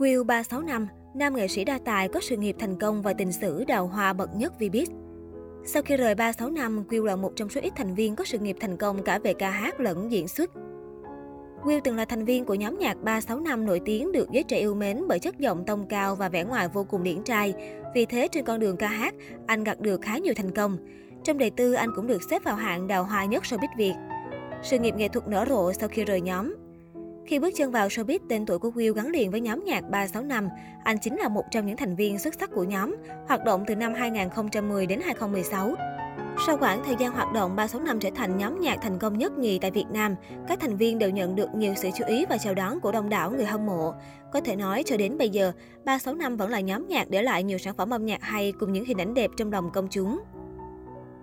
Will 365, nam nghệ sĩ đa tài có sự nghiệp thành công và tình sử đào hoa bậc nhất Vbiz. Sau khi rời 365, Will là một trong số ít thành viên có sự nghiệp thành công cả về ca hát lẫn diễn xuất. Will từng là thành viên của nhóm nhạc 365 nổi tiếng được giới trẻ yêu mến bởi chất giọng tông cao và vẻ ngoài vô cùng điển trai. Vì thế, trên con đường ca hát, anh gặt được khá nhiều thành công. Trong đời tư, anh cũng được xếp vào hạng đào hoa nhất showbiz Việt. Sự nghiệp nghệ thuật nở rộ sau khi rời nhóm. Khi bước chân vào showbiz, tên tuổi của Will gắn liền với nhóm nhạc 365. Anh chính là một trong những thành viên xuất sắc của nhóm, hoạt động từ năm 2010 đến 2016. Sau khoảng thời gian hoạt động, 365 trở thành nhóm nhạc thành công nhất nhì tại Việt Nam. Các thành viên đều nhận được nhiều sự chú ý và chào đón của đông đảo người hâm mộ. Có thể nói, cho đến bây giờ, 365 vẫn là nhóm nhạc để lại nhiều sản phẩm âm nhạc hay cùng những hình ảnh đẹp trong lòng công chúng.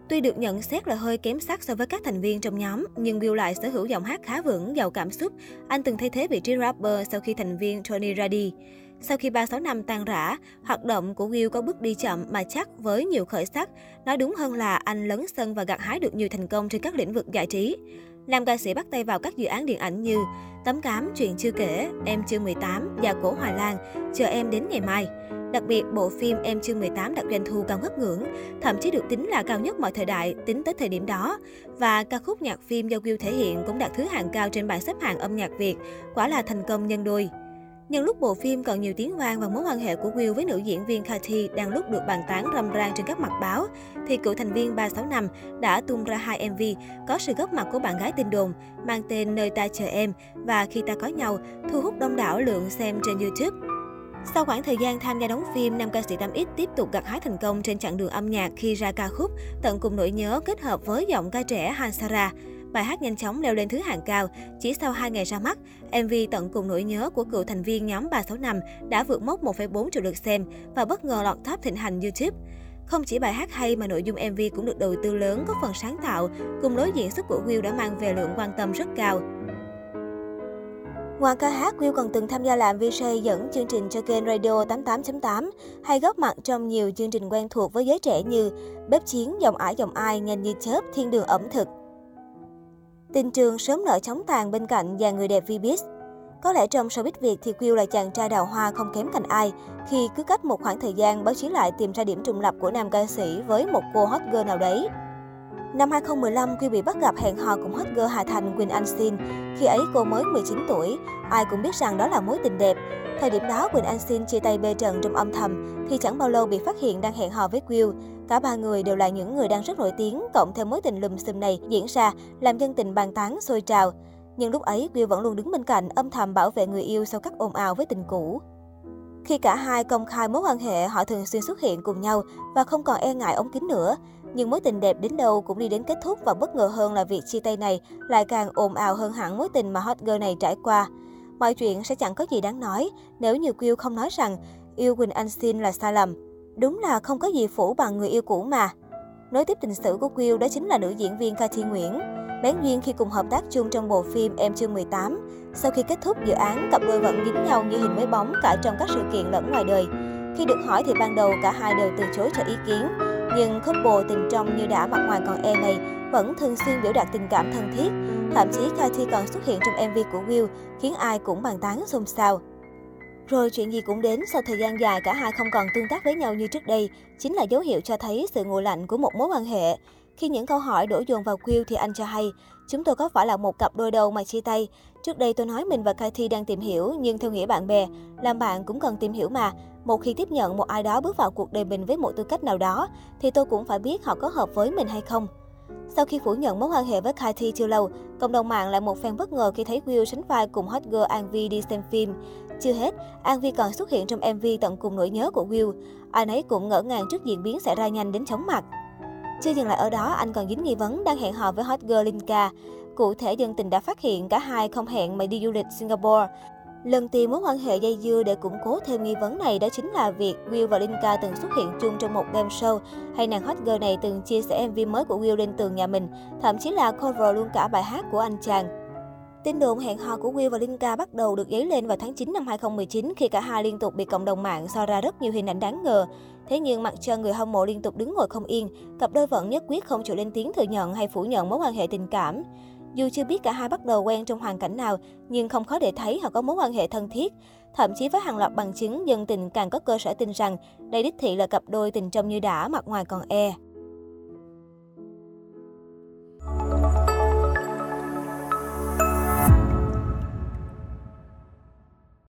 Tuy được nhận xét là hơi kém sắc so với các thành viên trong nhóm, nhưng Will lại sở hữu giọng hát khá vững, giàu cảm xúc. Anh từng thay thế vị trí rapper sau khi thành viên Tony ra đi. Sau khi 36 năm tan rã, hoạt động của Will có bước đi chậm mà chắc với nhiều khởi sắc. Nói đúng hơn là anh lấn sân và gặt hái được nhiều thành công trên các lĩnh vực giải trí. Nam ca sĩ bắt tay vào các dự án điện ảnh như Tấm Cám, Chuyện Chưa Kể, Em Chưa 18, Già Cổ Hoài Lan, Chờ Em Đến Ngày Mai. Đặc biệt, bộ phim Em Chưa 18 đạt doanh thu cao ngất ngưỡng, thậm chí được tính là cao nhất mọi thời đại tính tới thời điểm đó. Và ca khúc nhạc phim do Will thể hiện cũng đạt thứ hạng cao trên bảng xếp hạng âm nhạc Việt, quả là thành công nhân đôi. Nhân lúc bộ phim còn nhiều tiếng vang và mối quan hệ của Will với nữ diễn viên Cathy đang lúc được bàn tán râm ran trên các mặt báo, thì cựu thành viên 365 đã tung ra hai MV có sự góp mặt của bạn gái tin đồn mang tên Nơi ta chờ em và Khi ta có nhau, thu hút đông đảo lượng xem trên YouTube. Sau khoảng thời gian tham gia đóng phim, nam ca sĩ 8X tiếp tục gặt hái thành công trên chặng đường âm nhạc khi ra ca khúc Tận cùng nỗi nhớ kết hợp với giọng ca trẻ Hansara. Bài hát nhanh chóng leo lên thứ hạng cao. Chỉ sau 2 ngày ra mắt, MV Tận cùng nỗi nhớ của cựu thành viên nhóm 365 đã vượt mốc 1,4 triệu lượt xem và bất ngờ lọt top thịnh hành YouTube. Không chỉ bài hát hay mà nội dung MV cũng được đầu tư lớn, có phần sáng tạo, cùng lối diễn xuất của Will đã mang về lượng quan tâm rất cao. Ngoài ca hát, Will còn từng tham gia làm VJ dẫn chương trình cho kênh Radio 88.8 hay góp mặt trong nhiều chương trình quen thuộc với giới trẻ như Bếp Chiến, Dòng Ải Dòng Ai, Nhanh Như Chớp, Thiên Đường Ẩm Thực. Tình trường sớm nở chóng tàn bên cạnh dàn người đẹp Vbiz. Có lẽ trong showbiz Việt thì Will là chàng trai đào hoa không kém cạnh ai khi cứ cách một khoảng thời gian báo chí lại tìm ra điểm trùng lập của nam ca sĩ với một cô hot girl nào đấy. Năm 2015, Quy bị bắt gặp hẹn hò cùng hot girl Hà Thành Quỳnh Anh Xin. Khi ấy cô mới 19 tuổi, ai cũng biết rằng đó là mối tình đẹp. Thời điểm đó, Quỳnh Anh Xin chia tay bê trần trong âm thầm, thì chẳng bao lâu bị phát hiện đang hẹn hò với Will. Cả ba người đều là những người đang rất nổi tiếng, cộng thêm mối tình lùm xùm này diễn ra, làm dân tình bàn tán sôi trào. Nhưng lúc ấy, Will vẫn luôn đứng bên cạnh, âm thầm bảo vệ người yêu sau các ồn ào với tình cũ. Khi cả hai công khai mối quan hệ, họ thường xuyên xuất hiện cùng nhau và không còn e ngại ống kính nữa. Nhưng mối tình đẹp đến đâu cũng đi đến kết thúc và bất ngờ hơn là việc chia tay này lại càng ồn ào hơn hẳn mối tình mà hot girl này trải qua. Mọi chuyện sẽ chẳng có gì đáng nói nếu như Will không nói rằng yêu Quỳnh Anh Xin là sai lầm. Đúng là không có gì phủ bằng người yêu cũ mà. Nối tiếp tình sử của Will đó chính là nữ diễn viên Cathy Nguyễn. Bén duyên khi cùng hợp tác chung trong bộ phim Em chưa 18. Sau khi kết thúc dự án, cặp đôi vẫn dính nhau như hình với bóng cả trong các sự kiện lẫn ngoài đời. Khi được hỏi thì ban đầu cả hai đều từ chối cho ý kiến. Nhưng couple tình trong như đã mặt ngoài còn e này vẫn thường xuyên biểu đạt tình cảm thân thiết. Thậm chí Kathy còn xuất hiện trong MV của Will, khiến ai cũng bàn tán xôn xao. Rồi chuyện gì cũng đến, sau thời gian dài cả hai không còn tương tác với nhau như trước đây, chính là dấu hiệu cho thấy sự nguội lạnh của một mối quan hệ. Khi những câu hỏi đổ dồn vào Will thì anh cho hay, chúng tôi có phải là một cặp đôi đầu mà chia tay? Trước đây tôi nói mình và Kathy đang tìm hiểu, nhưng theo nghĩa bạn bè, làm bạn cũng cần tìm hiểu mà. Một khi tiếp nhận một ai đó bước vào cuộc đời mình với một tư cách nào đó, thì tôi cũng phải biết họ có hợp với mình hay không. Sau khi phủ nhận mối quan hệ với Cathy chưa lâu, cộng đồng mạng lại một phen bất ngờ khi thấy Will sánh vai cùng hot girl An Vi đi xem phim. Chưa hết, An Vi còn xuất hiện trong MV tận cùng nỗi nhớ của Will. Anh ấy cũng ngỡ ngàng trước diễn biến xảy ra nhanh đến chóng mặt. Chưa dừng lại ở đó, anh còn dính nghi vấn đang hẹn hò với hot girl Linka. Cụ thể, dân tình đã phát hiện cả hai không hẹn mà đi du lịch Singapore. Lần tìm mối quan hệ dây dưa để củng cố thêm nghi vấn này đó chính là việc Will và Linka từng xuất hiện chung trong một game show, hay nàng hot girl này từng chia sẻ MV mới của Will lên tường nhà mình, thậm chí là cover luôn cả bài hát của anh chàng. Tin đồn hẹn hò của Will và Linka bắt đầu được dấy lên vào tháng 9 năm 2019 khi cả hai liên tục bị cộng đồng mạng so ra rất nhiều hình ảnh đáng ngờ. Thế nhưng mặc cho người hâm mộ liên tục đứng ngồi không yên, cặp đôi vẫn nhất quyết không chịu lên tiếng thừa nhận hay phủ nhận mối quan hệ tình cảm. Dù chưa biết cả hai bắt đầu quen trong hoàn cảnh nào, nhưng không khó để thấy họ có mối quan hệ thân thiết. Thậm chí với hàng loạt bằng chứng, dân tình càng có cơ sở tin rằng đây đích thị là cặp đôi tình trong như đã, mặt ngoài còn e.